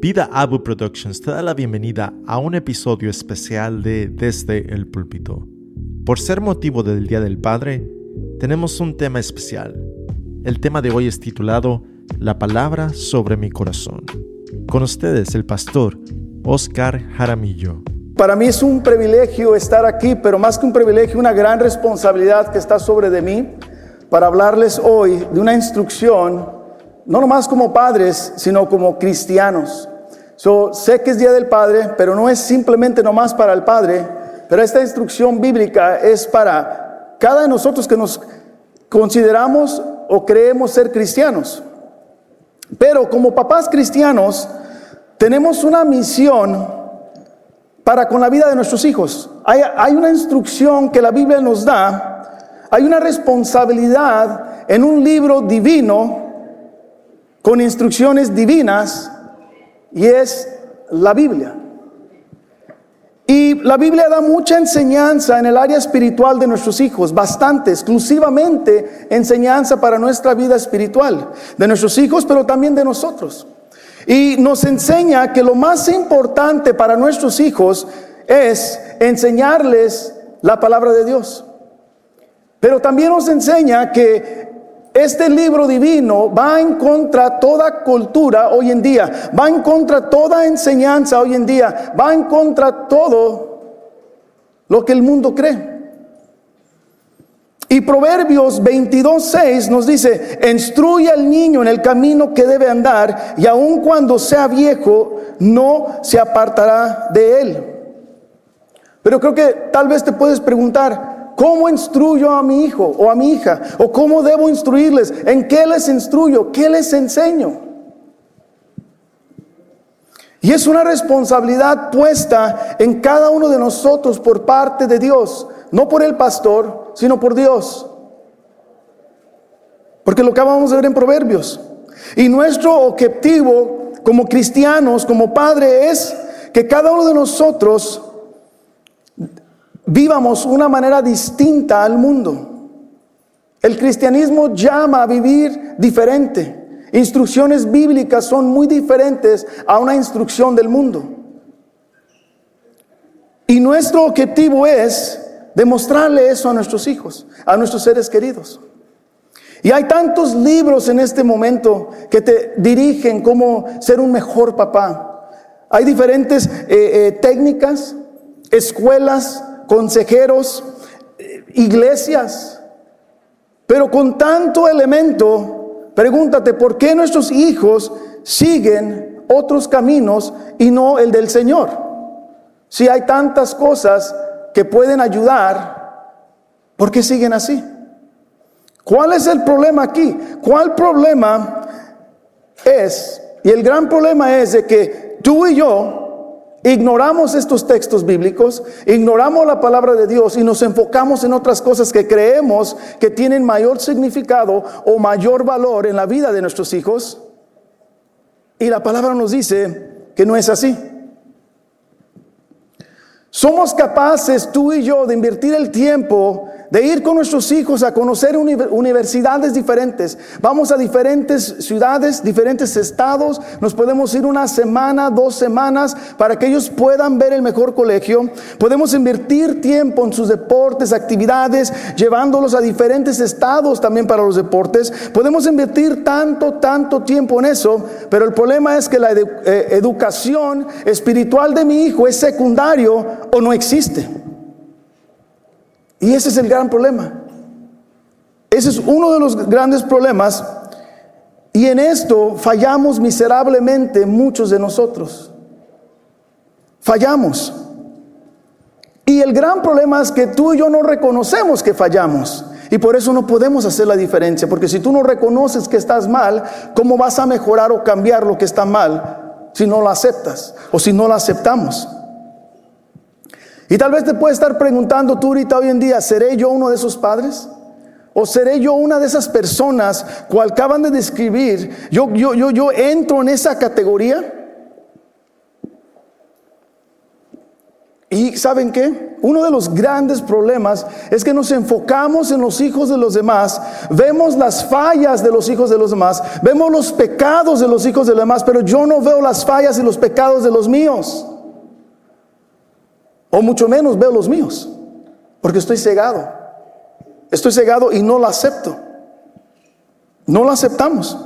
Vida Abu Productions te da la bienvenida a un episodio especial de Desde el Púlpito. Por ser motivo del Día del Padre, tenemos un tema especial. El tema de hoy es titulado La palabra sobre mi corazón. Con ustedes el pastor Oscar Jaramillo. Para mí es un privilegio estar aquí, pero más que un privilegio, una gran responsabilidad que está sobre de mí para hablarles hoy de una instrucción no nomás como padres, sino como cristianos. So, sé que es Día del Padre, pero no es simplemente nomás para el Padre, pero esta instrucción bíblica es para cada de nosotros que nos consideramos o creemos ser cristianos. Pero como papás cristianos, tenemos una misión para con la vida de nuestros hijos. Hay, hay una instrucción que la Biblia nos da, hay una responsabilidad en un libro divino con instrucciones divinas y es la Biblia. Y la Biblia da mucha enseñanza en el área espiritual de nuestros hijos, bastante, exclusivamente enseñanza para nuestra vida espiritual, de nuestros hijos, pero también de nosotros. Y nos enseña que lo más importante para nuestros hijos es enseñarles la palabra de Dios. Pero también nos enseña que este libro divino va en contra toda cultura hoy en día, va en contra toda enseñanza hoy en día, va en contra todo lo que el mundo cree. Y Proverbios 22:6 nos dice, instruye al niño en el camino que debe andar y aun cuando sea viejo no se apartará de él. Pero creo que tal vez te puedes preguntar, ¿Cómo instruyo a mi hijo o a mi hija? ¿O cómo debo instruirles? ¿En qué les instruyo? ¿Qué les enseño? Y es una responsabilidad puesta en cada uno de nosotros por parte de Dios, no por el pastor, sino por Dios. Porque lo que vamos a ver en Proverbios. Y nuestro objetivo como cristianos, como padre, es que cada uno de nosotros vivamos una manera distinta al mundo. El cristianismo llama a vivir diferente. Instrucciones bíblicas son muy diferentes a una instrucción del mundo. Y nuestro objetivo es demostrarle eso a nuestros hijos, a nuestros seres queridos. Y hay tantos libros en este momento que te dirigen cómo ser un mejor papá. Hay diferentes eh, eh, técnicas, escuelas, consejeros, iglesias. Pero con tanto elemento, pregúntate, ¿por qué nuestros hijos siguen otros caminos y no el del Señor? Si hay tantas cosas que pueden ayudar, ¿por qué siguen así? ¿Cuál es el problema aquí? ¿Cuál problema es? Y el gran problema es de que tú y yo Ignoramos estos textos bíblicos, ignoramos la palabra de Dios y nos enfocamos en otras cosas que creemos que tienen mayor significado o mayor valor en la vida de nuestros hijos. Y la palabra nos dice que no es así. Somos capaces, tú y yo, de invertir el tiempo de ir con nuestros hijos a conocer universidades diferentes. Vamos a diferentes ciudades, diferentes estados. Nos podemos ir una semana, dos semanas para que ellos puedan ver el mejor colegio. Podemos invertir tiempo en sus deportes, actividades, llevándolos a diferentes estados también para los deportes. Podemos invertir tanto, tanto tiempo en eso, pero el problema es que la eh, educación espiritual de mi hijo es secundario o no existe. Y ese es el gran problema. Ese es uno de los grandes problemas. Y en esto fallamos miserablemente muchos de nosotros. Fallamos. Y el gran problema es que tú y yo no reconocemos que fallamos. Y por eso no podemos hacer la diferencia. Porque si tú no reconoces que estás mal, ¿cómo vas a mejorar o cambiar lo que está mal si no lo aceptas o si no lo aceptamos? Y tal vez te puedes estar preguntando tú ahorita hoy en día, ¿seré yo uno de esos padres? ¿O seré yo una de esas personas cual acaban de describir? Yo, yo, yo, yo entro en esa categoría. Y ¿saben qué? Uno de los grandes problemas es que nos enfocamos en los hijos de los demás, vemos las fallas de los hijos de los demás, vemos los pecados de los hijos de los demás, pero yo no veo las fallas y los pecados de los míos. O mucho menos veo los míos, porque estoy cegado. Estoy cegado y no lo acepto. No lo aceptamos.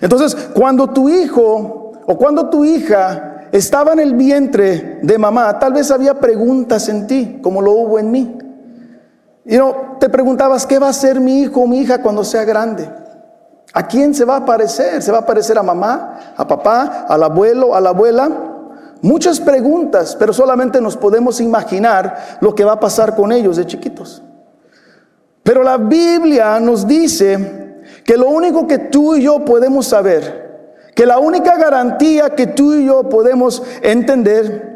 Entonces, cuando tu hijo o cuando tu hija estaba en el vientre de mamá, tal vez había preguntas en ti, como lo hubo en mí. Y no, te preguntabas, ¿qué va a ser mi hijo o mi hija cuando sea grande? ¿A quién se va a parecer? ¿Se va a parecer a mamá, a papá, al abuelo, a la abuela? Muchas preguntas, pero solamente nos podemos imaginar lo que va a pasar con ellos de chiquitos. Pero la Biblia nos dice que lo único que tú y yo podemos saber que la única garantía que tú y yo podemos entender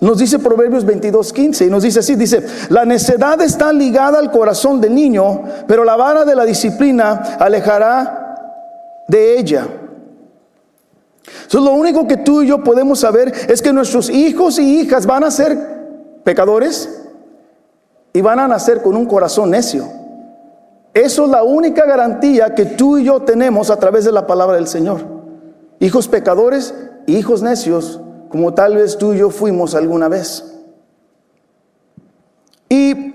nos dice Proverbios 22:15 y nos dice así, dice, la necedad está ligada al corazón del niño, pero la vara de la disciplina alejará de ella. Entonces lo único que tú y yo podemos saber es que nuestros hijos y hijas van a ser pecadores y van a nacer con un corazón necio. Eso es la única garantía que tú y yo tenemos a través de la palabra del Señor hijos pecadores y hijos necios, como tal vez tú y yo fuimos alguna vez. Y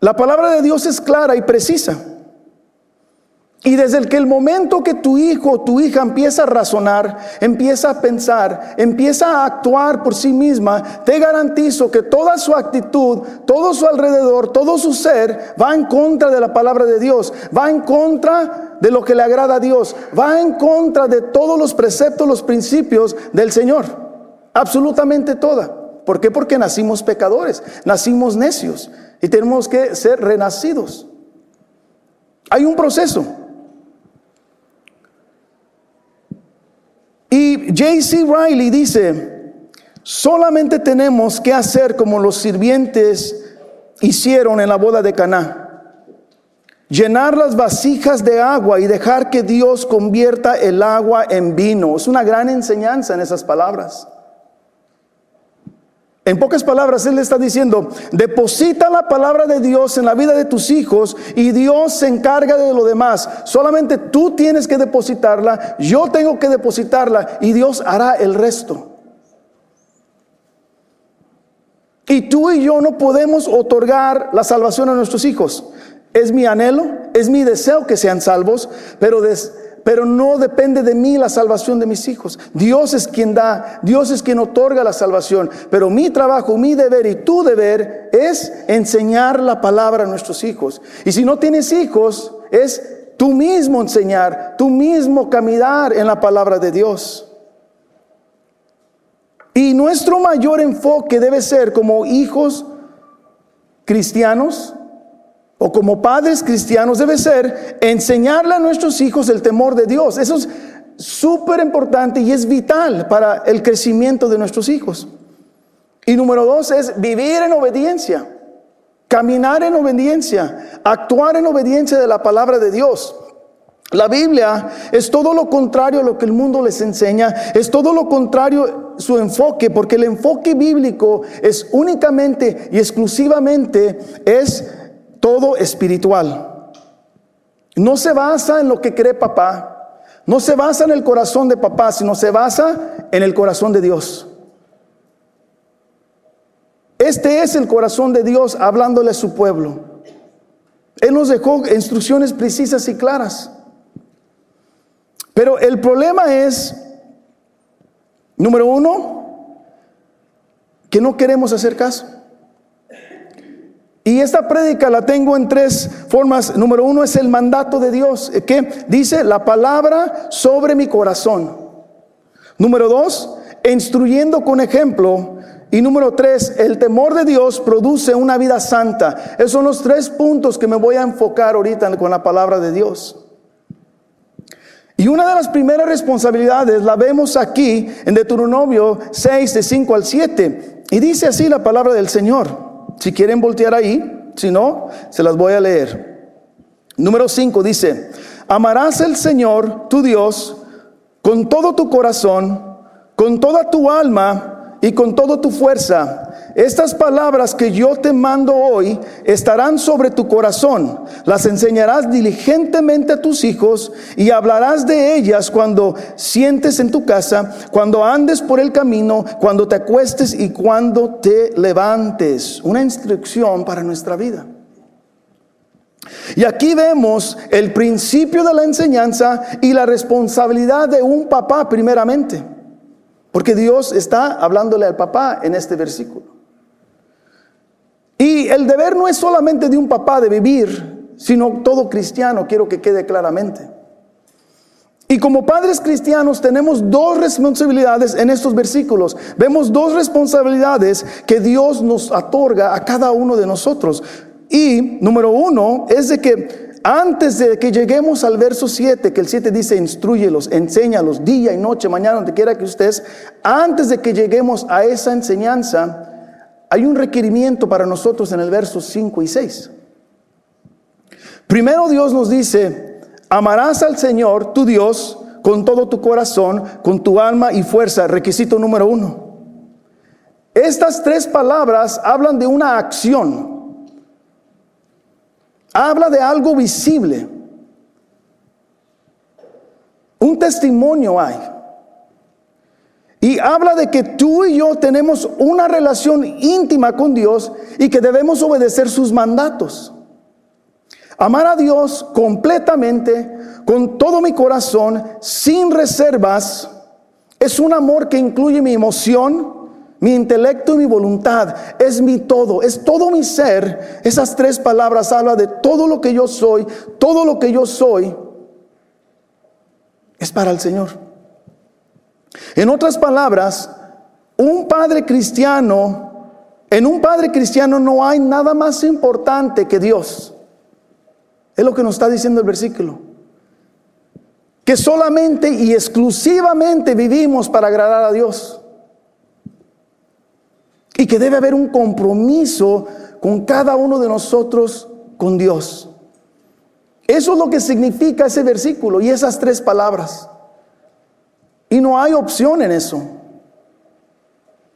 la palabra de Dios es clara y precisa. Y desde el que el momento que tu hijo o tu hija empieza a razonar, empieza a pensar, empieza a actuar por sí misma, te garantizo que toda su actitud, todo su alrededor, todo su ser va en contra de la palabra de Dios, va en contra de lo que le agrada a Dios, va en contra de todos los preceptos, los principios del Señor. Absolutamente toda. ¿Por qué? Porque nacimos pecadores, nacimos necios y tenemos que ser renacidos. Hay un proceso. Y J.C. Riley dice, solamente tenemos que hacer como los sirvientes hicieron en la boda de Caná. Llenar las vasijas de agua y dejar que Dios convierta el agua en vino. Es una gran enseñanza en esas palabras. En pocas palabras, Él le está diciendo, deposita la palabra de Dios en la vida de tus hijos y Dios se encarga de lo demás. Solamente tú tienes que depositarla, yo tengo que depositarla y Dios hará el resto. Y tú y yo no podemos otorgar la salvación a nuestros hijos. Es mi anhelo, es mi deseo que sean salvos, pero des, pero no depende de mí la salvación de mis hijos. Dios es quien da, Dios es quien otorga la salvación, pero mi trabajo, mi deber y tu deber es enseñar la palabra a nuestros hijos. Y si no tienes hijos, es tú mismo enseñar, tú mismo caminar en la palabra de Dios. Y nuestro mayor enfoque debe ser como hijos cristianos, o como padres cristianos debe ser enseñarle a nuestros hijos el temor de Dios. Eso es súper importante y es vital para el crecimiento de nuestros hijos. Y número dos es vivir en obediencia, caminar en obediencia, actuar en obediencia de la palabra de Dios. La Biblia es todo lo contrario a lo que el mundo les enseña, es todo lo contrario su enfoque, porque el enfoque bíblico es únicamente y exclusivamente es todo espiritual. No se basa en lo que cree papá, no se basa en el corazón de papá, sino se basa en el corazón de Dios. Este es el corazón de Dios hablándole a su pueblo. Él nos dejó instrucciones precisas y claras. Pero el problema es, número uno, que no queremos hacer caso. Y esta prédica la tengo en tres formas. Número uno es el mandato de Dios, eh, que dice la palabra sobre mi corazón. Número dos, instruyendo con ejemplo. Y número tres, el temor de Dios produce una vida santa. Esos son los tres puntos que me voy a enfocar ahorita con la palabra de Dios. Y una de las primeras responsabilidades la vemos aquí en Deuteronomio 6, de 5 al 7. Y dice así la palabra del Señor. Si quieren voltear ahí, si no, se las voy a leer. Número 5 dice, amarás al Señor, tu Dios, con todo tu corazón, con toda tu alma y con toda tu fuerza. Estas palabras que yo te mando hoy estarán sobre tu corazón. Las enseñarás diligentemente a tus hijos y hablarás de ellas cuando sientes en tu casa, cuando andes por el camino, cuando te acuestes y cuando te levantes. Una instrucción para nuestra vida. Y aquí vemos el principio de la enseñanza y la responsabilidad de un papá primeramente. Porque Dios está hablándole al papá en este versículo. Y el deber no es solamente de un papá de vivir, sino todo cristiano, quiero que quede claramente. Y como padres cristianos tenemos dos responsabilidades en estos versículos. Vemos dos responsabilidades que Dios nos otorga a cada uno de nosotros. Y número uno es de que antes de que lleguemos al verso 7, que el 7 dice, instruyelos, enséñalos día y noche, mañana, donde quiera que ustedes, antes de que lleguemos a esa enseñanza, hay un requerimiento para nosotros en el verso 5 y 6. Primero Dios nos dice, amarás al Señor, tu Dios, con todo tu corazón, con tu alma y fuerza. Requisito número uno. Estas tres palabras hablan de una acción. Habla de algo visible. Un testimonio hay. Y habla de que tú y yo tenemos una relación íntima con Dios y que debemos obedecer sus mandatos. Amar a Dios completamente, con todo mi corazón, sin reservas, es un amor que incluye mi emoción, mi intelecto y mi voluntad. Es mi todo, es todo mi ser. Esas tres palabras hablan de todo lo que yo soy, todo lo que yo soy es para el Señor. En otras palabras, un padre cristiano, en un padre cristiano no hay nada más importante que Dios. Es lo que nos está diciendo el versículo. Que solamente y exclusivamente vivimos para agradar a Dios. Y que debe haber un compromiso con cada uno de nosotros con Dios. Eso es lo que significa ese versículo y esas tres palabras. Y no hay opción en eso.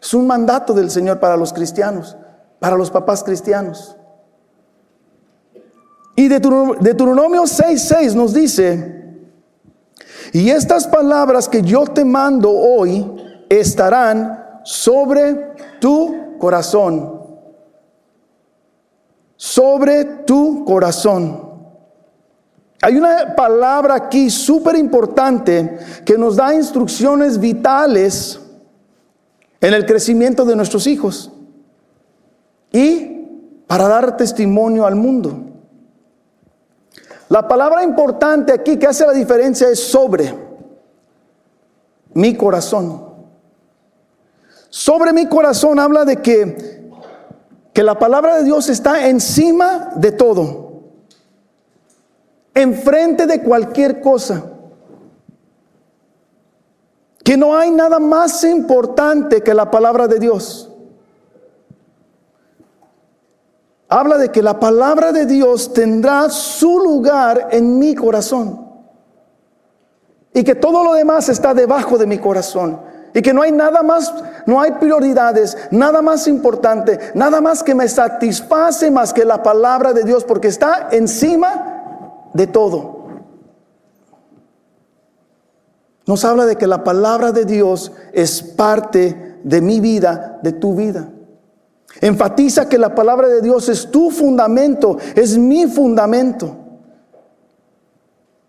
Es un mandato del Señor para los cristianos, para los papás cristianos. Y Deuteronomio 6:6 nos dice, y estas palabras que yo te mando hoy estarán sobre tu corazón. Sobre tu corazón. Hay una palabra aquí súper importante que nos da instrucciones vitales en el crecimiento de nuestros hijos y para dar testimonio al mundo. La palabra importante aquí que hace la diferencia es sobre mi corazón. Sobre mi corazón habla de que, que la palabra de Dios está encima de todo enfrente de cualquier cosa. Que no hay nada más importante que la palabra de Dios. Habla de que la palabra de Dios tendrá su lugar en mi corazón. Y que todo lo demás está debajo de mi corazón. Y que no hay nada más, no hay prioridades, nada más importante, nada más que me satisface más que la palabra de Dios, porque está encima de todo. Nos habla de que la palabra de Dios es parte de mi vida, de tu vida. Enfatiza que la palabra de Dios es tu fundamento, es mi fundamento.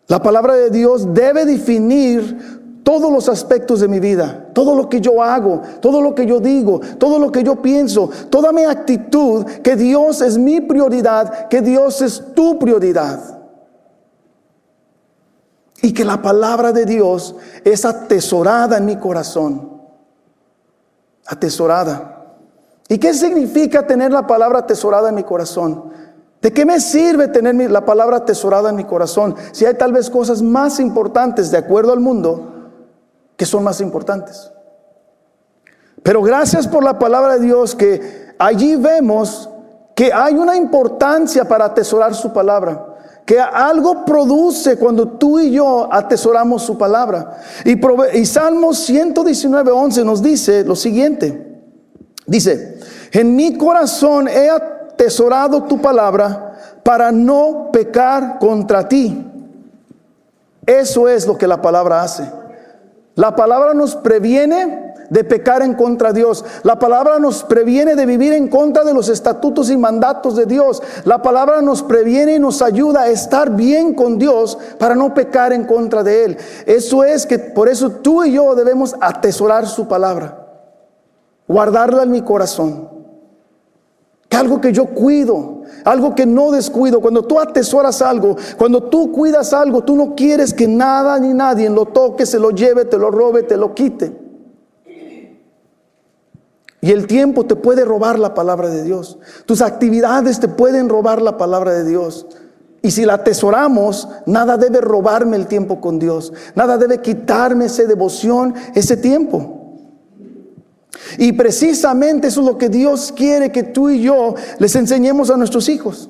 La palabra de Dios debe definir todos los aspectos de mi vida, todo lo que yo hago, todo lo que yo digo, todo lo que yo pienso, toda mi actitud, que Dios es mi prioridad, que Dios es tu prioridad. Y que la palabra de Dios es atesorada en mi corazón. Atesorada. ¿Y qué significa tener la palabra atesorada en mi corazón? ¿De qué me sirve tener la palabra atesorada en mi corazón si hay tal vez cosas más importantes de acuerdo al mundo que son más importantes? Pero gracias por la palabra de Dios que allí vemos que hay una importancia para atesorar su palabra que algo produce cuando tú y yo atesoramos su palabra. Y, y Salmo 119, 11 nos dice lo siguiente. Dice, en mi corazón he atesorado tu palabra para no pecar contra ti. Eso es lo que la palabra hace. La palabra nos previene de pecar en contra de Dios. La palabra nos previene de vivir en contra de los estatutos y mandatos de Dios. La palabra nos previene y nos ayuda a estar bien con Dios para no pecar en contra de Él. Eso es que por eso tú y yo debemos atesorar su palabra, guardarla en mi corazón. Que algo que yo cuido, algo que no descuido. Cuando tú atesoras algo, cuando tú cuidas algo, tú no quieres que nada ni nadie lo toque, se lo lleve, te lo robe, te lo quite. Y el tiempo te puede robar la palabra de Dios. Tus actividades te pueden robar la palabra de Dios. Y si la atesoramos, nada debe robarme el tiempo con Dios. Nada debe quitarme esa devoción, ese tiempo. Y precisamente eso es lo que Dios quiere que tú y yo les enseñemos a nuestros hijos.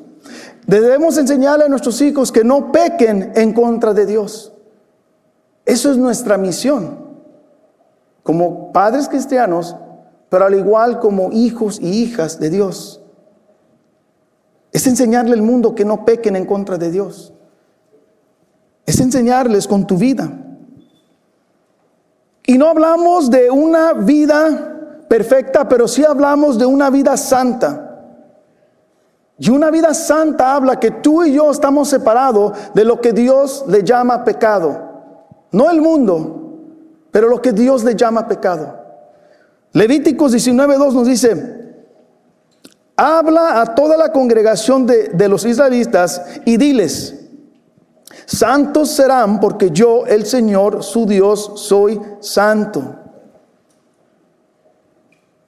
Debemos enseñarle a nuestros hijos que no pequen en contra de Dios. Eso es nuestra misión. Como padres cristianos, pero al igual como hijos y hijas de Dios. Es enseñarle al mundo que no pequen en contra de Dios. Es enseñarles con tu vida. Y no hablamos de una vida perfecta, pero sí hablamos de una vida santa. Y una vida santa habla que tú y yo estamos separados de lo que Dios le llama pecado. No el mundo, pero lo que Dios le llama pecado. Levíticos 19.2 nos dice, habla a toda la congregación de, de los israelitas y diles, santos serán porque yo, el Señor, su Dios, soy santo.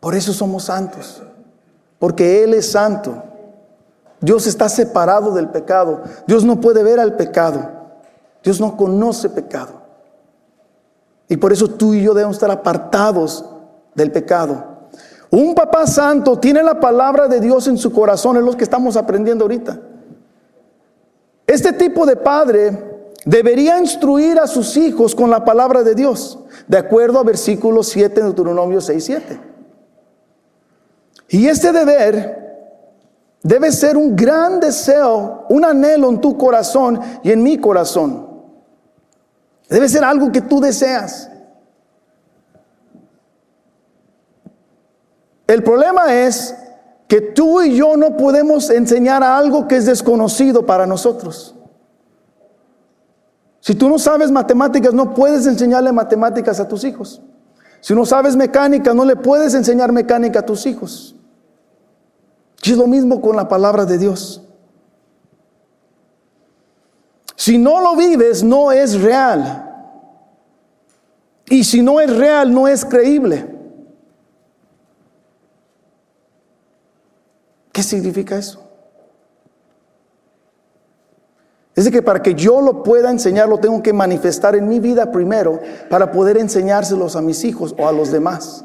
Por eso somos santos, porque Él es santo. Dios está separado del pecado. Dios no puede ver al pecado. Dios no conoce pecado. Y por eso tú y yo debemos estar apartados del pecado. Un papá santo tiene la palabra de Dios en su corazón, es lo que estamos aprendiendo ahorita. Este tipo de padre debería instruir a sus hijos con la palabra de Dios, de acuerdo a versículo 7 de Deuteronomio 6, 7. Y este deber debe ser un gran deseo, un anhelo en tu corazón y en mi corazón. Debe ser algo que tú deseas. El problema es que tú y yo no podemos enseñar algo que es desconocido para nosotros. Si tú no sabes matemáticas, no puedes enseñarle matemáticas a tus hijos. Si no sabes mecánica, no le puedes enseñar mecánica a tus hijos. Y es lo mismo con la palabra de Dios. Si no lo vives, no es real. Y si no es real, no es creíble. ¿Qué significa eso? Es de que para que yo lo pueda enseñar, lo tengo que manifestar en mi vida primero para poder enseñárselos a mis hijos o a los demás.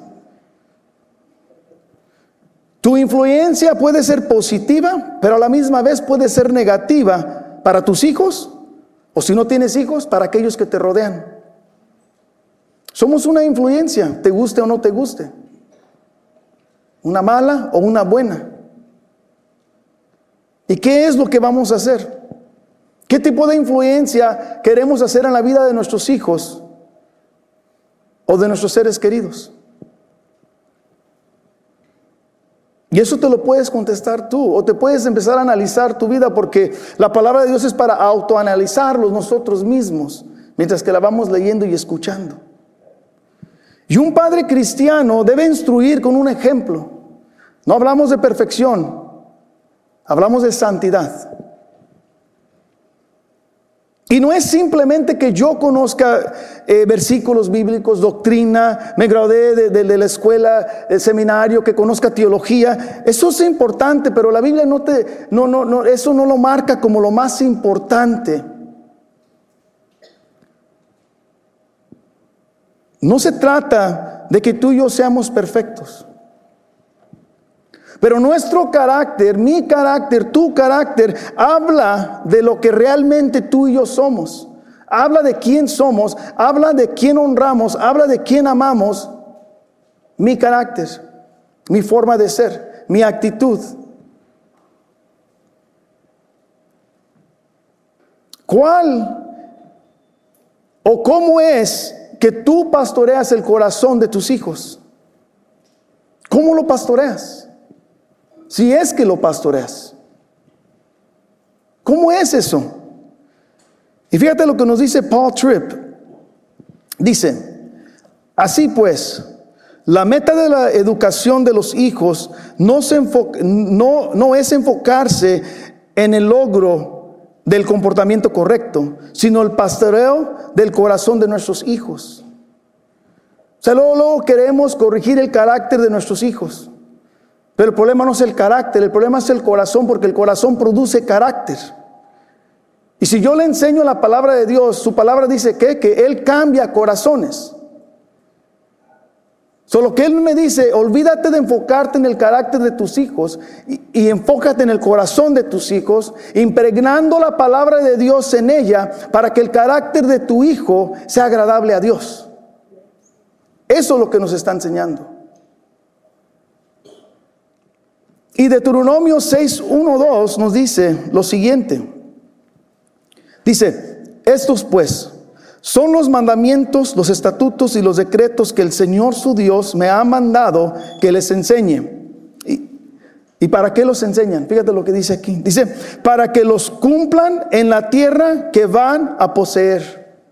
Tu influencia puede ser positiva, pero a la misma vez puede ser negativa para tus hijos o si no tienes hijos, para aquellos que te rodean. Somos una influencia, te guste o no te guste. Una mala o una buena. ¿Y qué es lo que vamos a hacer? ¿Qué tipo de influencia queremos hacer en la vida de nuestros hijos o de nuestros seres queridos? Y eso te lo puedes contestar tú o te puedes empezar a analizar tu vida porque la palabra de Dios es para autoanalizarlos nosotros mismos mientras que la vamos leyendo y escuchando. Y un padre cristiano debe instruir con un ejemplo. No hablamos de perfección, Hablamos de santidad. Y no es simplemente que yo conozca eh, versículos bíblicos, doctrina, me gradué de, la escuela, el seminario, que conozca teología. Eso es importante, pero la Biblia no te, no, no, no, eso no lo marca como lo más importante. No se trata de que tú y yo seamos perfectos. Pero nuestro carácter, mi carácter, tu carácter, habla de lo que realmente tú y yo somos. Habla de quién somos, habla de quién honramos, habla de quién amamos. Mi carácter. mi forma de ser, mi actitud. ¿Cuál o cómo es que tú pastoreas el corazón de tus hijos? ¿Cómo lo pastoreas? Si es que lo pastoreas. ¿Cómo es eso? Y fíjate lo que nos dice Paul Tripp. Dice, así pues, la meta de la educación de los hijos no, se no, no es enfocarse en el logro del comportamiento correcto, sino el pastoreo del corazón de nuestros hijos. O sea, luego, queremos corregir el carácter de nuestros hijos. Pero el problema no es el carácter, el problema es el corazón, porque el corazón produce carácter. Y si yo le enseño la palabra de Dios, su palabra dice que, que Él cambia corazones. Solo que Él me dice, olvídate de enfocarte en el carácter de tus hijos y, enfócate en el corazón de tus hijos, impregnando la palabra de Dios en ella para que el carácter de tu hijo sea agradable a Dios. Eso es lo que nos está enseñando. Y Deuteronomio 6, 1, 2 nos dice lo siguiente. Dice, estos pues son los mandamientos, los estatutos y los decretos que el Señor su Dios me ha mandado que les enseñe. ¿Y, para qué los enseñan? Fíjate lo que dice aquí. Dice, para que los cumplan en la tierra que van a poseer.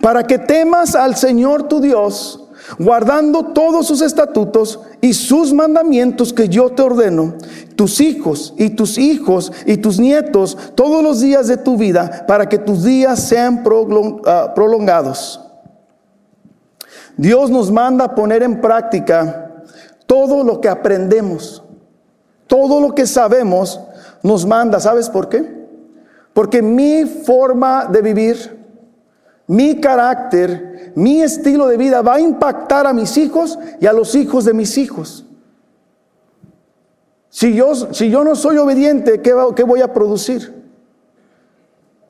Para que temas al Señor tu Dios guardando todos sus estatutos y sus mandamientos que yo te ordeno, tus hijos y tus hijos y tus nietos todos los días de tu vida, para que tus días sean ah, prolongados. Dios nos manda a poner en práctica todo lo que aprendemos, todo lo que sabemos, nos manda. ¿Sabes por qué? Porque mi forma de vivir, mi carácter, mi estilo de vida va a impactar a mis hijos y a los hijos de mis hijos. Si yo, si yo no soy obediente, ¿qué, ¿qué, voy a producir?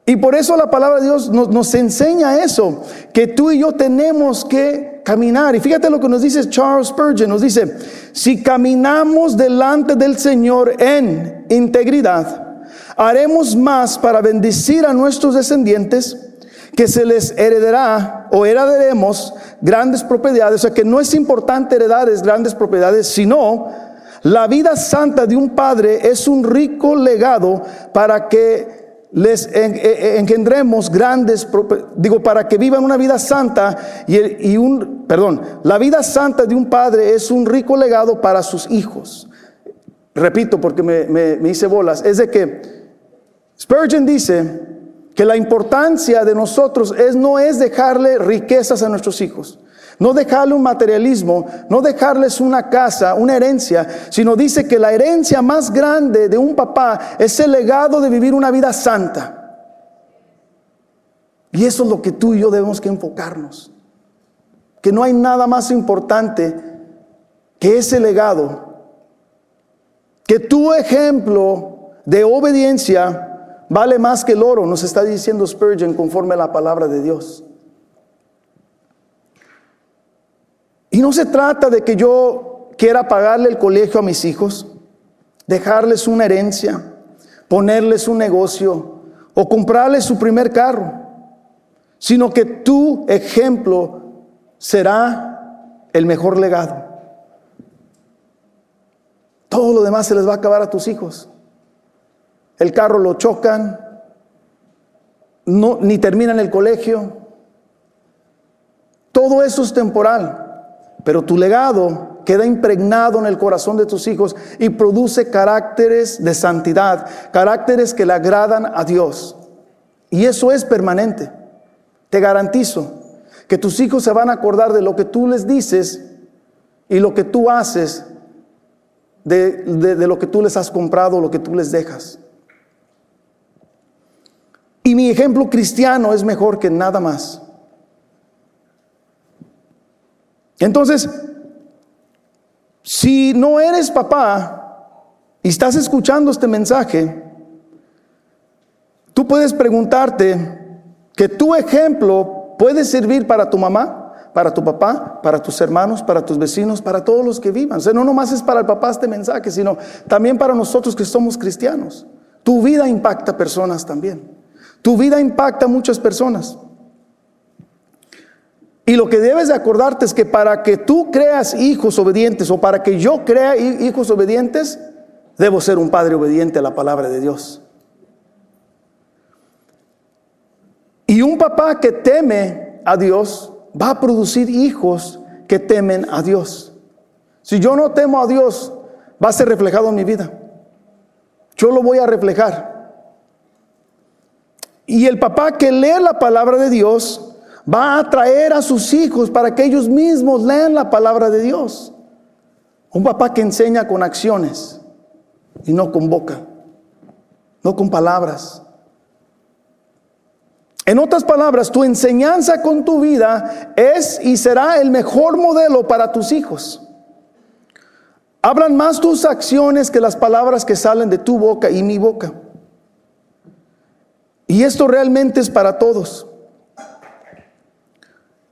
Y por eso la palabra de Dios nos, nos enseña eso, que tú y yo tenemos que caminar. Y fíjate lo que nos dice Charles Spurgeon, nos dice, si caminamos delante del Señor en integridad, haremos más para bendecir a nuestros descendientes que se les heredará o heredaremos grandes propiedades, o sea que no es importante heredar grandes propiedades, sino la vida santa de un padre es un rico legado para que les e, e, engendremos grandes, digo, para que vivan una vida santa y, un, perdón, la vida santa de un padre es un rico legado para sus hijos. Repito porque me, me hice bolas, es de que Spurgeon dice, que la importancia de nosotros es, no es dejarle riquezas a nuestros hijos, no dejarle un materialismo, no dejarles una casa, una herencia, sino dice que la herencia más grande de un papá es el legado de vivir una vida santa. Y eso es lo que tú y yo debemos que enfocarnos. Que no hay nada más importante que ese legado. Que tu ejemplo de obediencia Vale más que el oro, nos está diciendo Spurgeon conforme a la palabra de Dios. Y no se trata de que yo quiera pagarle el colegio a mis hijos, dejarles una herencia, ponerles un negocio o comprarles su primer carro, sino que tu ejemplo será el mejor legado. Todo lo demás se les va a acabar a tus hijos el carro lo chocan, no, ni terminan el colegio. Todo eso es temporal, pero tu legado queda impregnado en el corazón de tus hijos y produce caracteres de santidad, caracteres que le agradan a Dios. Y eso es permanente. Te garantizo que tus hijos se van a acordar de lo que tú les dices y lo que tú haces, de, de lo que tú les has comprado, lo que tú les dejas. Y mi ejemplo cristiano es mejor que nada más. Entonces, si no eres papá y estás escuchando este mensaje, tú puedes preguntarte que tu ejemplo puede servir para tu mamá, para tu papá, para tus hermanos, para tus vecinos, para todos los que vivan. O sea, no nomás es para el papá este mensaje, sino también para nosotros que somos cristianos. Tu vida impacta personas también. Tu vida impacta a muchas personas. Y lo que debes de acordarte es que para que tú creas hijos obedientes o para que yo crea hijos obedientes, debo ser un padre obediente a la palabra de Dios. Y un papá que teme a Dios va a producir hijos que temen a Dios. Si yo no temo a Dios, va a ser reflejado en mi vida. Yo lo voy a reflejar. Y el papá que lee la palabra de Dios va a atraer a sus hijos para que ellos mismos lean la palabra de Dios. Un papá que enseña con acciones y no con boca, no con palabras. En otras palabras, tu enseñanza con tu vida es y será el mejor modelo para tus hijos. Hablan más tus acciones que las palabras que salen de tu boca y mi boca. Y esto realmente es para todos.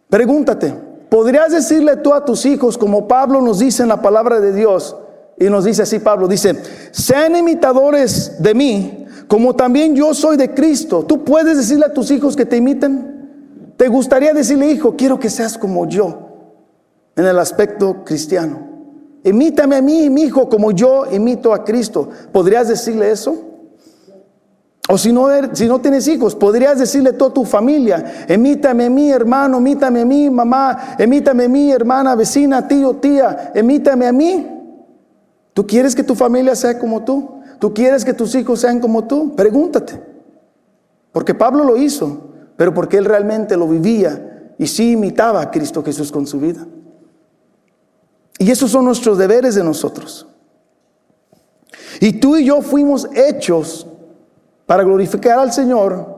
Pregúntate, ¿podrías decirle tú a tus hijos, como Pablo nos dice en la palabra de Dios, y nos dice así Pablo, dice, sean imitadores de mí, como también yo soy de Cristo. Tú puedes decirle a tus hijos que te imiten. ¿Te gustaría decirle, hijo, quiero que seas como yo en el aspecto cristiano? Imítame a mí, mi hijo, como yo imito a Cristo. ¿Podrías decirle eso? O si no, si no tienes hijos, podrías decirle a toda tu familia, emítame a mí, hermano, emítame a mí, mamá, emítame a mí, hermana, vecina, tío, tía, emítame a mí. ¿Tú quieres que tu familia sea como tú? ¿Tú quieres que tus hijos sean como tú? Pregúntate. Porque Pablo lo hizo, pero porque él realmente lo vivía y sí imitaba a Cristo Jesús con su vida. Y esos son nuestros deberes de nosotros. Y tú y yo fuimos hechos para glorificar al Señor.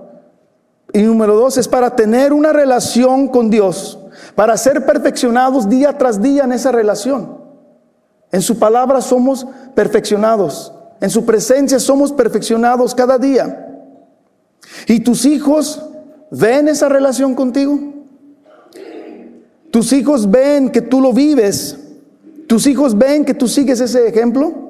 Y número dos es para tener una relación con Dios, para ser perfeccionados día tras día en esa relación. En su palabra somos perfeccionados. En su presencia somos perfeccionados cada día. ¿Y tus hijos ven esa relación contigo? ¿Tus hijos ven que tú lo vives? ¿Tus hijos ven que tú sigues ese ejemplo?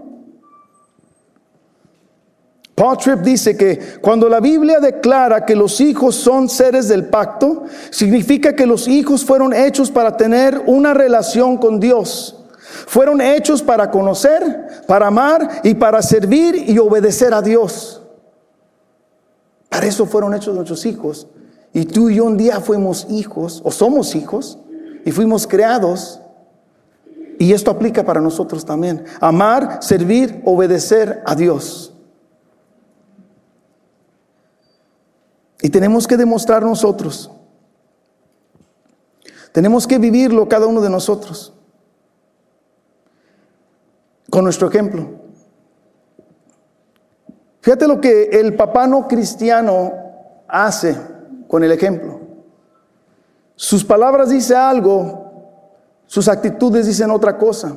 Paul dice que cuando la Biblia declara que los hijos son seres del pacto, significa que los hijos fueron hechos para tener una relación con Dios. Fueron hechos para conocer, para amar y para servir y obedecer a Dios. Para eso fueron hechos nuestros hijos. Y tú y yo un día fuimos hijos, o somos hijos, y fuimos creados. Y esto aplica para nosotros también. Amar, servir, obedecer a Dios. Y tenemos que demostrar nosotros. Tenemos que vivirlo cada uno de nosotros con nuestro ejemplo. Fíjate lo que el papá no cristiano hace con el ejemplo. Sus palabras dicen algo, sus actitudes dicen otra cosa.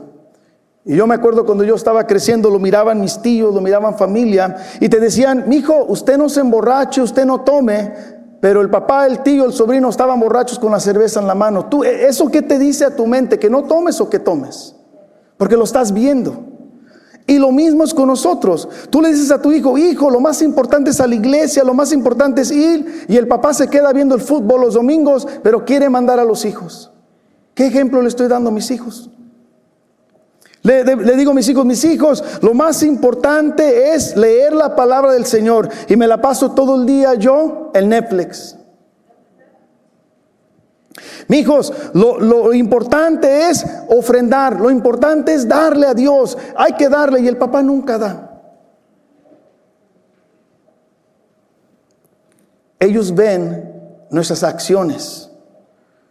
Y yo me acuerdo cuando yo estaba creciendo, lo miraban mis tíos, lo miraban familia, y te decían, mi hijo, usted no se emborrache, usted no tome, pero el papá, el tío, el sobrino estaban borrachos con la cerveza en la mano. ¿Tú, ¿Eso qué te dice a tu mente? ¿Que no tomes o que tomes? porque lo estás viendo. Y lo mismo es con nosotros. Tú le dices a tu hijo, hijo, lo más importante es a la iglesia, lo más importante es ir, y el papá se queda viendo el fútbol los domingos, pero quiere mandar a los hijos. ¿Qué ejemplo le estoy dando a mis hijos? Le, digo a mis hijos, mis hijos, lo más importante es leer la palabra del Señor. Y me la paso todo el día yo en Netflix. Hijos, lo, lo importante es ofrendar, lo importante es darle a Dios. Hay que darle y el papá nunca da. Ellos ven nuestras acciones.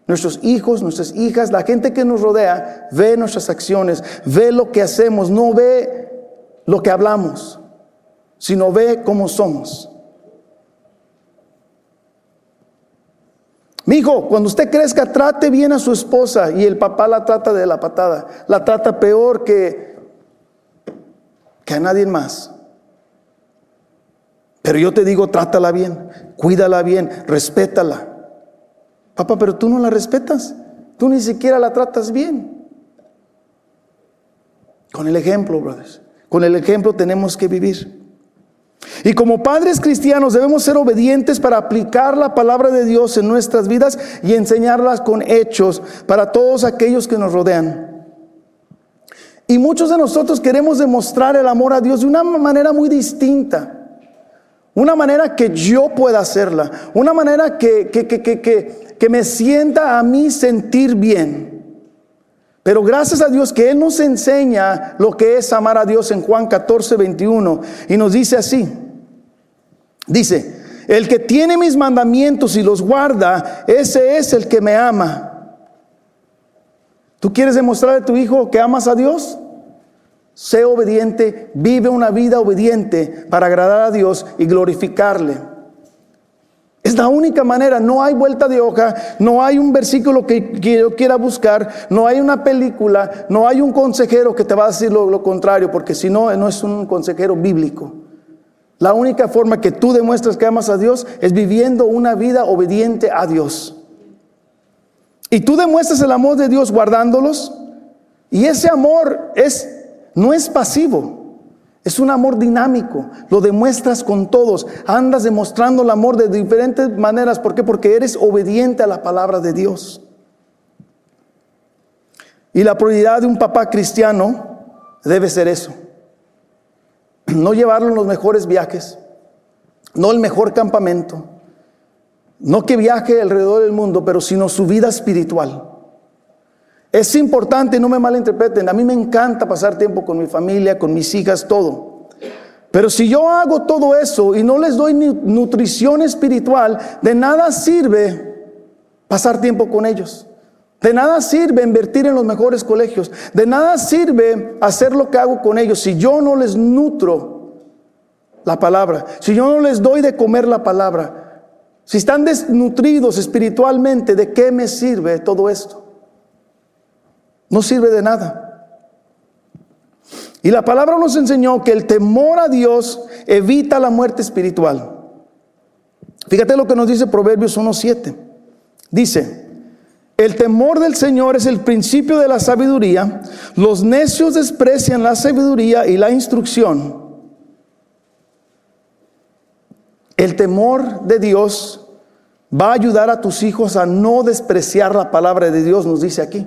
Nuestros hijos, nuestras hijas, la gente que nos rodea ve nuestras acciones, ve lo que hacemos, no ve lo que hablamos, sino ve cómo somos. Mi hijo, cuando usted crezca, trate bien a su esposa y el papá la trata de la patada. La trata peor que, que a nadie más. Pero yo te digo, trátala bien, cuídala bien, respétala. Papá, pero tú no la respetas. Tú ni siquiera la tratas bien. Con el ejemplo, brothers. Con el ejemplo tenemos que vivir. Y como padres cristianos debemos ser obedientes para aplicar la palabra de Dios en nuestras vidas y enseñarlas con hechos para todos aquellos que nos rodean. Y muchos de nosotros queremos demostrar el amor a Dios de una manera muy distinta. Una manera que yo pueda hacerla. Una manera que, que, que, que, me sienta a mí sentir bien. Pero gracias a Dios que Él nos enseña lo que es amar a Dios en Juan 14, 21. Y nos dice así. Dice, el que tiene mis mandamientos y los guarda, ese es el que me ama. ¿Tú quieres demostrar a tu hijo que amas a Dios? Sé obediente, vive una vida obediente para agradar a Dios y glorificarle. Es la única manera, no hay vuelta de hoja, no hay un versículo que, yo quiera buscar, no hay una película, no hay un consejero que te va a decir lo, lo contrario, porque si no, no es un consejero bíblico. La única forma que tú demuestras que amas a Dios es viviendo una vida obediente a Dios. Y tú demuestras el amor de Dios guardándolos, y ese amor es, no es pasivo. Es un amor dinámico, lo demuestras con todos, andas demostrando el amor de diferentes maneras. ¿Por qué? Porque eres obediente a la palabra de Dios. Y la prioridad de un papá cristiano debe ser eso. No llevarlo en los mejores viajes, no el mejor campamento, no que viaje alrededor del mundo, pero sino su vida espiritual. Es importante, no me malinterpreten, a mí me encanta pasar tiempo con mi familia, con mis hijas, todo. Pero si yo hago todo eso y no les doy nutrición espiritual, de nada sirve pasar tiempo con ellos. De nada sirve invertir en los mejores colegios. De nada sirve hacer lo que hago con ellos si yo no les nutro la palabra. Si yo no les doy de comer la palabra. Si están desnutridos espiritualmente, ¿de qué me sirve todo esto? No sirve de nada. Y la palabra nos enseñó que el temor a Dios evita la muerte espiritual. Fíjate lo que nos dice Proverbios 1.7. Dice, el temor del Señor es el principio de la sabiduría. Los necios desprecian la sabiduría y la instrucción. El temor de Dios va a ayudar a tus hijos a no despreciar la palabra de Dios, nos dice aquí.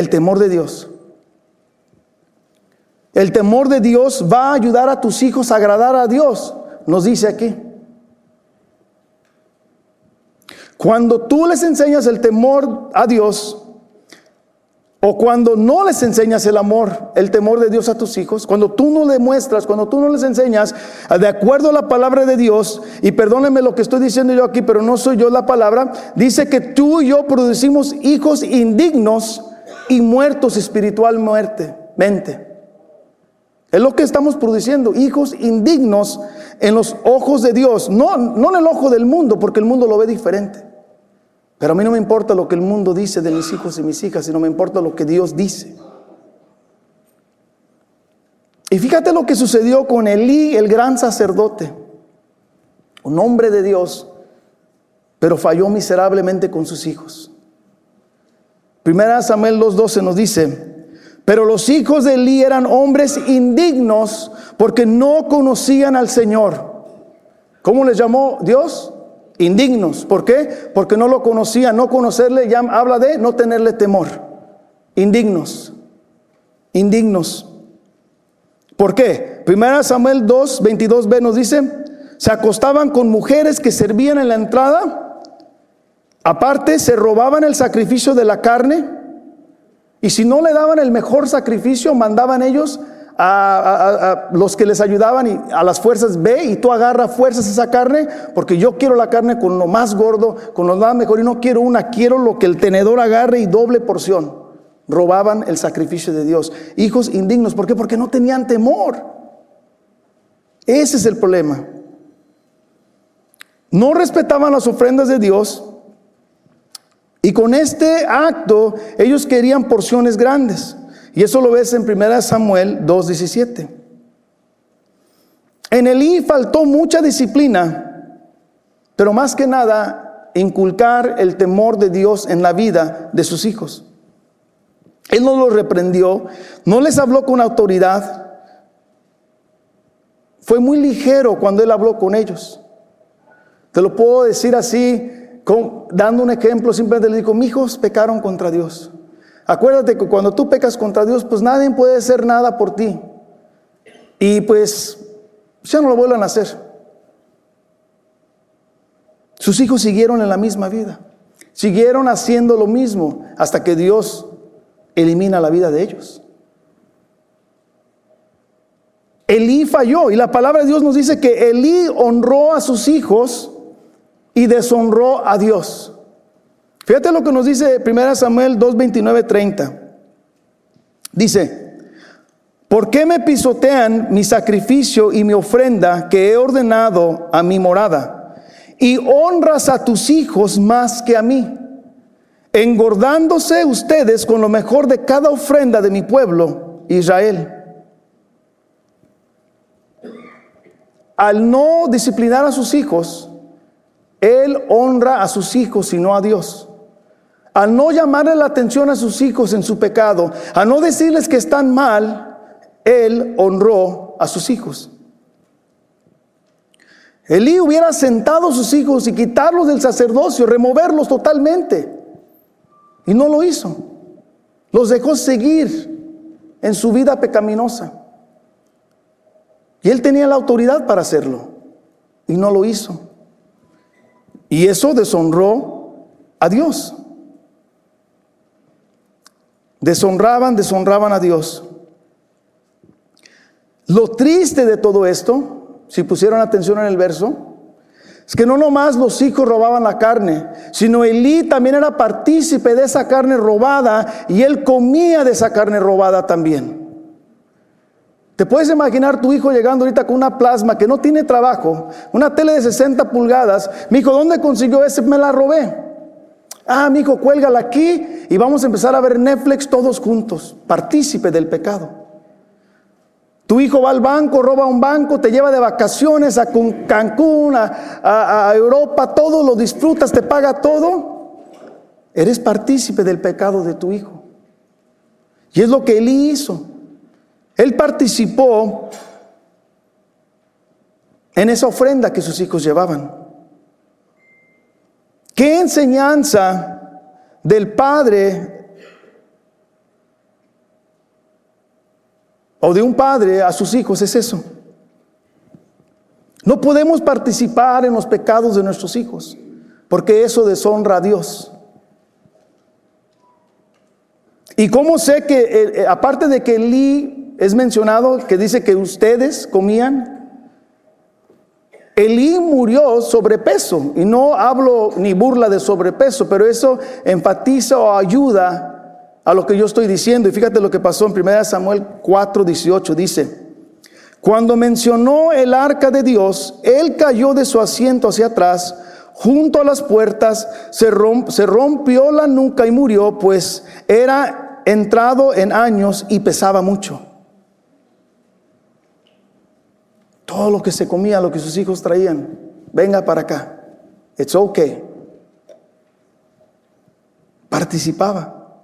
El temor de Dios. El temor de Dios va a ayudar a tus hijos a agradar a Dios, nos dice aquí. Cuando tú les enseñas el temor a Dios, o cuando no les enseñas el amor, el temor de Dios a tus hijos, cuando tú no demuestras, cuando tú no les enseñas de acuerdo a la palabra de Dios, y perdónenme lo que estoy diciendo yo aquí, pero no soy yo la palabra, dice que tú y yo producimos hijos indignos y muertos espiritualmente. Es lo que estamos produciendo, hijos indignos en los ojos de Dios, no, no en el ojo del mundo, porque el mundo lo ve diferente. Pero a mí no me importa lo que el mundo dice de mis hijos y mis hijas, sino me importa lo que Dios dice. Y fíjate lo que sucedió con Elí, el gran sacerdote, un hombre de Dios, pero falló miserablemente con sus hijos. Primera Samuel 2.12 nos dice, pero los hijos de Elí eran hombres indignos porque no conocían al Señor. ¿Cómo les llamó Dios? Indignos. ¿Por qué? Porque no lo conocían. No conocerle ya habla de no tenerle temor. Indignos. Indignos. ¿Por qué? Primera Samuel 2, 22b nos dice, se acostaban con mujeres que servían en la entrada Aparte, se robaban el sacrificio de la carne y si no le daban el mejor sacrificio, mandaban ellos a, los que les ayudaban y a las fuerzas, ve y tú agarra fuerzas esa carne, porque yo quiero la carne con lo más gordo, con lo más mejor y no quiero una, quiero lo que el tenedor agarre y doble porción. Robaban el sacrificio de Dios. Hijos indignos, ¿por qué? Porque no tenían temor. Ese es el problema. No respetaban las ofrendas de Dios y con este acto ellos querían porciones grandes. Y eso lo ves en 1 Samuel 2.17. En Elí faltó mucha disciplina, pero más que nada inculcar el temor de Dios en la vida de sus hijos. Él no los reprendió, no les habló con autoridad. Fue muy ligero cuando él habló con ellos. Te lo puedo decir así, dando un ejemplo, simplemente le digo, mis hijos pecaron contra Dios. Acuérdate que cuando tú pecas contra Dios, pues nadie puede hacer nada por ti. Y pues ya no lo vuelvan a hacer. Sus hijos siguieron en la misma vida. Siguieron haciendo lo mismo hasta que Dios elimina la vida de ellos. Elí falló y la palabra de Dios nos dice que Elí honró a sus hijos y deshonró a Dios. Fíjate lo que nos dice 1 Samuel 2, 29, 30. Dice, ¿por qué me pisotean mi sacrificio y mi ofrenda que he ordenado a mi morada? Y honras a tus hijos más que a mí, engordándose ustedes con lo mejor de cada ofrenda de mi pueblo, Israel. Al no disciplinar a sus hijos, él honra a sus hijos y no a Dios. Al no llamarle la atención a sus hijos en su pecado, a no decirles que están mal, Él honró a sus hijos. Elí hubiera sentado a sus hijos y quitarlos del sacerdocio, removerlos totalmente. Y no lo hizo. Los dejó seguir en su vida pecaminosa. Y él tenía la autoridad para hacerlo. Y no lo hizo. Y eso deshonró a Dios. Deshonraban, deshonraban a Dios. Lo triste de todo esto, si pusieron atención en el verso, es que no nomás los hijos robaban la carne, sino Elí también era partícipe de esa carne robada y él comía de esa carne robada también. ¿Te puedes imaginar tu hijo llegando ahorita con una plasma que no tiene trabajo, una tele de 60 pulgadas? Mi hijo, ¿dónde consiguió ese? Me la robé. Ah, mi hijo, cuélgala aquí y vamos a empezar a ver Netflix todos juntos. Partícipe del pecado. Tu hijo va al banco, roba un banco, te lleva de vacaciones a Cancún, a, a Europa, todo lo disfrutas, te paga todo. Eres partícipe del pecado de tu hijo. Y es lo que él hizo. Él participó en esa ofrenda que sus hijos llevaban. ¿Qué enseñanza del padre o de un padre a sus hijos es eso? No podemos participar en los pecados de nuestros hijos, porque eso deshonra a Dios. ¿Y cómo sé que, eh, eh, aparte de que Lee es mencionado que dice que ustedes comían. Elí murió sobrepeso y no hablo ni burla de sobrepeso, pero eso enfatiza o ayuda a lo que yo estoy diciendo. Y fíjate lo que pasó en 1 Samuel 4, 18. Dice, cuando mencionó el arca de Dios, él cayó de su asiento hacia atrás, junto a las puertas, se, se rompió la nuca y murió, pues era entrado en años y pesaba mucho. Todo lo que se comía, lo que sus hijos traían, venga para acá. It's okay. Participaba.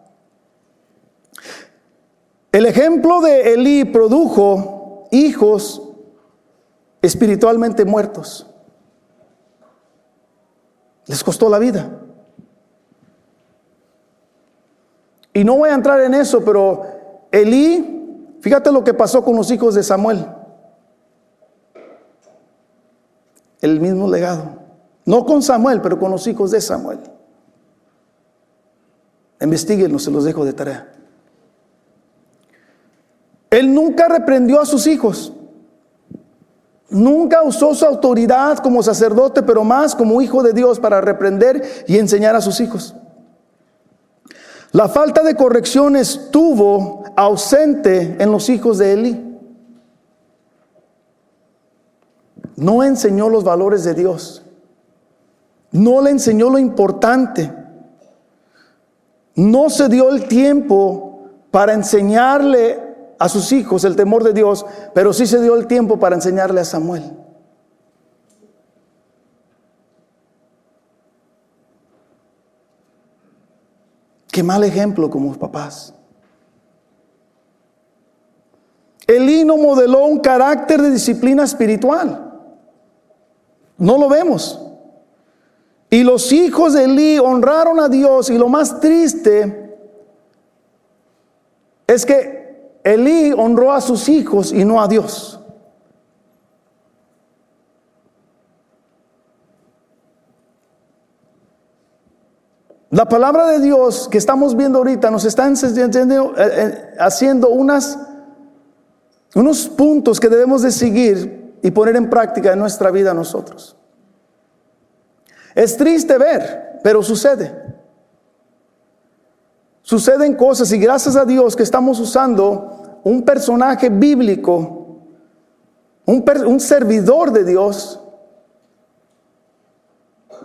El ejemplo de Elí produjo hijos espiritualmente muertos. Les costó la vida. Y no voy a entrar en eso, pero Elí, fíjate lo que pasó con los hijos de Samuel. El mismo legado. No con Samuel, pero con los hijos de Samuel. Investíguenlo, se los dejo de tarea. Él nunca reprendió a sus hijos. Nunca usó su autoridad como sacerdote, pero más como hijo de Dios para reprender y enseñar a sus hijos. La falta de corrección estuvo ausente en los hijos de Eli. No enseñó los valores de Dios. No le enseñó lo importante. No se dio el tiempo para enseñarle a sus hijos el temor de Dios, pero sí se dio el tiempo para enseñarle a Samuel. Qué mal ejemplo como papás. Elí no modeló un carácter de disciplina espiritual. No lo vemos. Y los hijos de Elí honraron a Dios y lo más triste es que Elí honró a sus hijos y no a Dios. La palabra de Dios que estamos viendo ahorita nos está eh, eh, haciendo unas, unos puntos que debemos de seguir y poner en práctica en nuestra vida nosotros. Es triste ver, pero sucede. Suceden cosas y gracias a Dios que estamos usando un personaje bíblico, un, un servidor de Dios,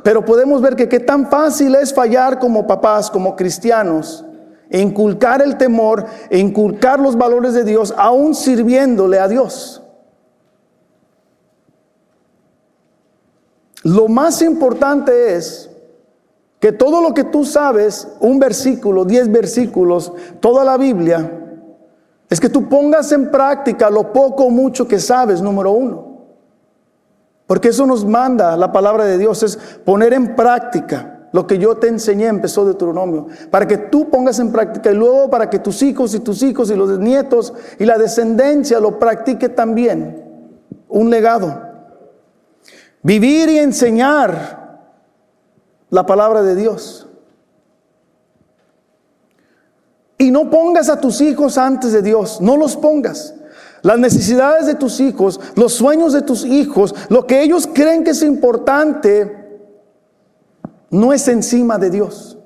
pero podemos ver que qué tan fácil es fallar como papás, como cristianos, e inculcar el temor, e inculcar los valores de Dios, aún sirviéndole a Dios. Lo más importante es que todo lo que tú sabes, un versículo, diez versículos, toda la Biblia, es que tú pongas en práctica lo poco o mucho que sabes, número uno. Porque eso nos manda la palabra de Dios, es poner en práctica lo que yo te enseñé, empezó Deuteronomio, para que tú pongas en práctica y luego para que tus hijos y tus hijos y los nietos y la descendencia lo practique también. Un legado. Vivir y enseñar la palabra de Dios. Y no pongas a tus hijos antes de Dios, no los pongas. Las necesidades de tus hijos, los sueños de tus hijos, lo que ellos creen que es importante, no es encima de Dios.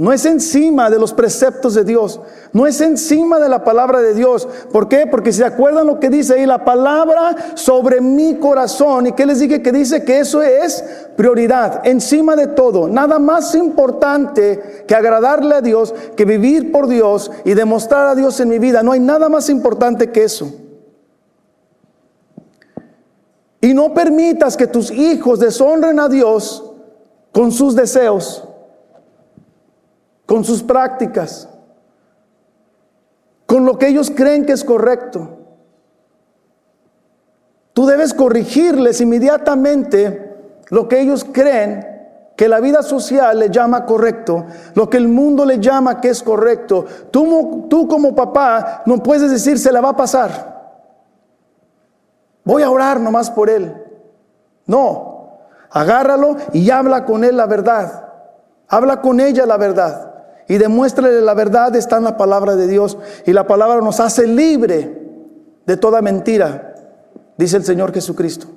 No es encima de los preceptos de Dios. No es encima de la palabra de Dios. ¿Por qué? Porque si se acuerdan lo que dice ahí, la palabra sobre mi corazón. ¿Y qué les dije? Que dice que eso es prioridad. Encima de todo. Nada más importante que agradarle a Dios, que vivir por Dios y demostrar a Dios en mi vida. No hay nada más importante que eso. Y no permitas que tus hijos deshonren a Dios con sus deseos con sus prácticas, con lo que ellos creen que es correcto. Tú debes corregirles inmediatamente lo que ellos creen que la vida social le llama correcto, lo que el mundo le llama que es correcto. Tú, como papá no puedes decir se la va a pasar. Voy a orar nomás por él. No, agárralo y habla con él la verdad. Habla con ella la verdad y demuéstrale la verdad está en la palabra de Dios y la palabra nos hace libre de toda mentira, dice el Señor Jesucristo.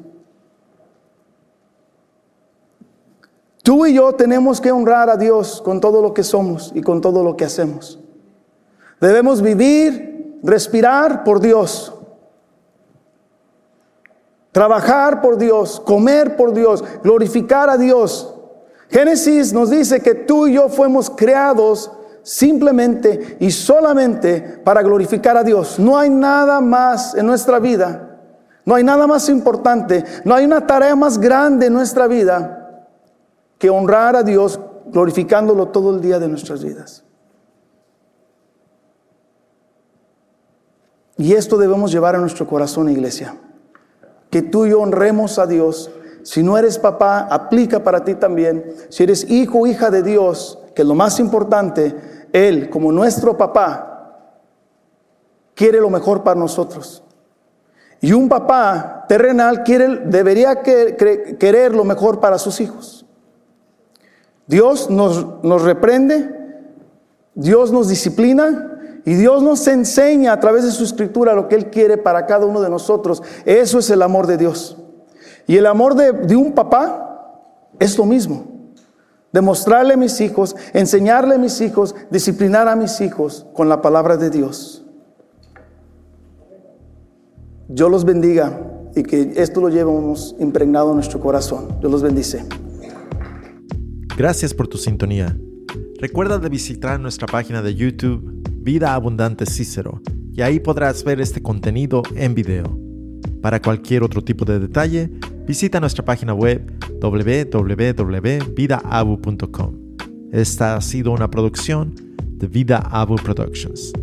Tú y yo tenemos que honrar a Dios con todo lo que somos y con todo lo que hacemos. Debemos vivir, respirar por Dios. Trabajar por Dios, comer por Dios, glorificar a Dios. Génesis nos dice que tú y yo fuimos creados simplemente y solamente para glorificar a Dios. No hay nada más en nuestra vida, no hay nada más importante, no hay una tarea más grande en nuestra vida que honrar a Dios glorificándolo todo el día de nuestras vidas. Y esto debemos llevar a nuestro corazón, iglesia. Que tú y yo honremos a Dios si no eres papá, aplica para ti también. Si eres hijo o hija de Dios, que es lo más importante, Él, como nuestro papá, quiere lo mejor para nosotros. Y un papá terrenal quiere, debería querer lo mejor para sus hijos. Dios nos, nos reprende, Dios nos disciplina, y Dios nos enseña a través de su escritura lo que Él quiere para cada uno de nosotros. Eso es el amor de Dios. Y el amor de, un papá es lo mismo. Demostrarle a mis hijos, enseñarle a mis hijos, disciplinar a mis hijos con la palabra de Dios. Yo los bendiga y que esto lo llevemos impregnado en nuestro corazón. Dios los bendice. Gracias por tu sintonía. Recuerda de visitar nuestra página de YouTube Vida Abundante Cícero y ahí podrás ver este contenido en video. Para cualquier otro tipo de detalle, visita nuestra página web www.vidaabu.com. Esta ha sido una producción de Vida Abu Productions.